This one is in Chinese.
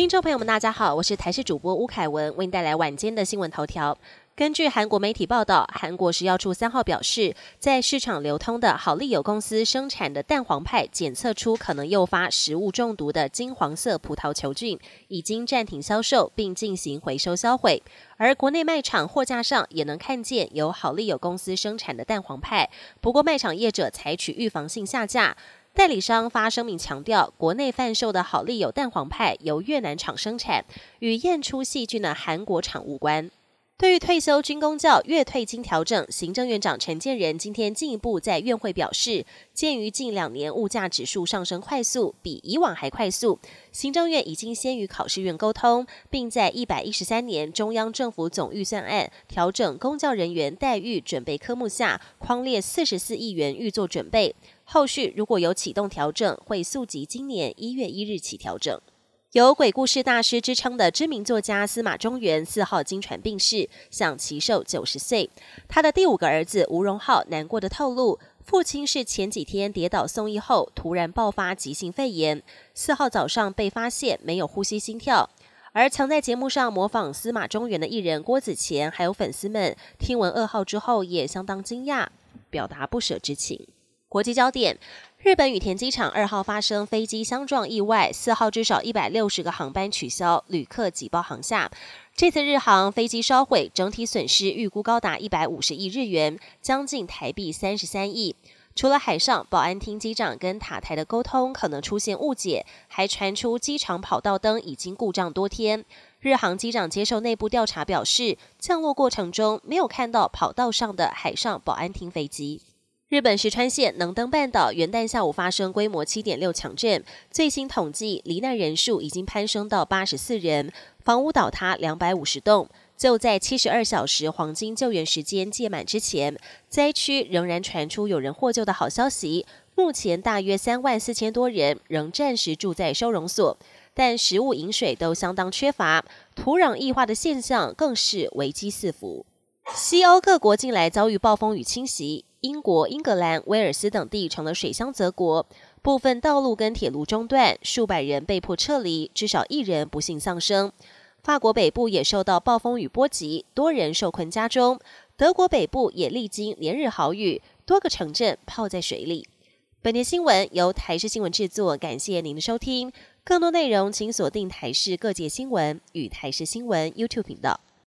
听众朋友们，大家好，我是台视主播吴凯文，为您带来晚间的新闻头条。根据韩国媒体报道，韩国食药处三号表示，在市场流通的好利友公司生产的蛋黄派检测出可能诱发食物中毒的金黄色葡萄球菌，已经暂停销售并进行回收销毁。而国内卖场货架上也能看见由好利友公司生产的蛋黄派，不过卖场业者采取预防性下架。代理商发声明强调，国内贩售的好丽友蛋黄派由越南厂生产，与验出细菌的韩国厂无关。对于退休军公教月退金调整，行政院长陈建仁今天进一步在院会表示，鉴于近两年物价指数上升快速，比以往还快速，行政院已经先与考试院沟通，并在一百一十三年中央政府总预算案调整公教人员待遇准备科目下，框列四十四亿元预做准备。后续如果有启动调整，会速及今年一月一日起调整。有鬼故事大师之称的知名作家司马中原四号经传病逝，享其寿九十岁。他的第五个儿子吴荣浩难过的透露，父亲是前几天跌倒送医后，突然爆发急性肺炎，四号早上被发现没有呼吸心跳。而曾在节目上模仿司马中原的艺人郭子乾，还有粉丝们听闻噩耗之后，也相当惊讶，表达不舍之情。国际焦点。日本羽田机场二号发生飞机相撞意外，四号至少一百六十个航班取消，旅客挤爆航厦。这次日航飞机烧毁，整体损失预估高达一百五十亿日元，将近台币三十三亿。除了海上保安厅机长跟塔台的沟通可能出现误解，还传出机场跑道灯已经故障多天。日航机长接受内部调查表示，降落过程中没有看到跑道上的海上保安厅飞机。日本石川县能登半岛元旦下午发生规模七点六强震，最新统计罹难人数已经攀升到八十四人，房屋倒塌两百五十栋。就在七十二小时黄金救援时间届满之前，灾区仍然传出有人获救的好消息。目前大约三万四千多人仍暂时住在收容所，但食物饮水都相当缺乏，土壤异化的现象更是危机四伏。西欧各国近来遭遇暴风雨侵袭。英国、英格兰、威尔斯等地成了水乡泽国，部分道路跟铁路中断，数百人被迫撤离，至少一人不幸丧生。法国北部也受到暴风雨波及，多人受困家中。德国北部也历经连日豪雨，多个城镇泡在水里。本节新闻由台视新闻制作，感谢您的收听。更多内容请锁定台视各界新闻与台视新闻 YouTube 频道。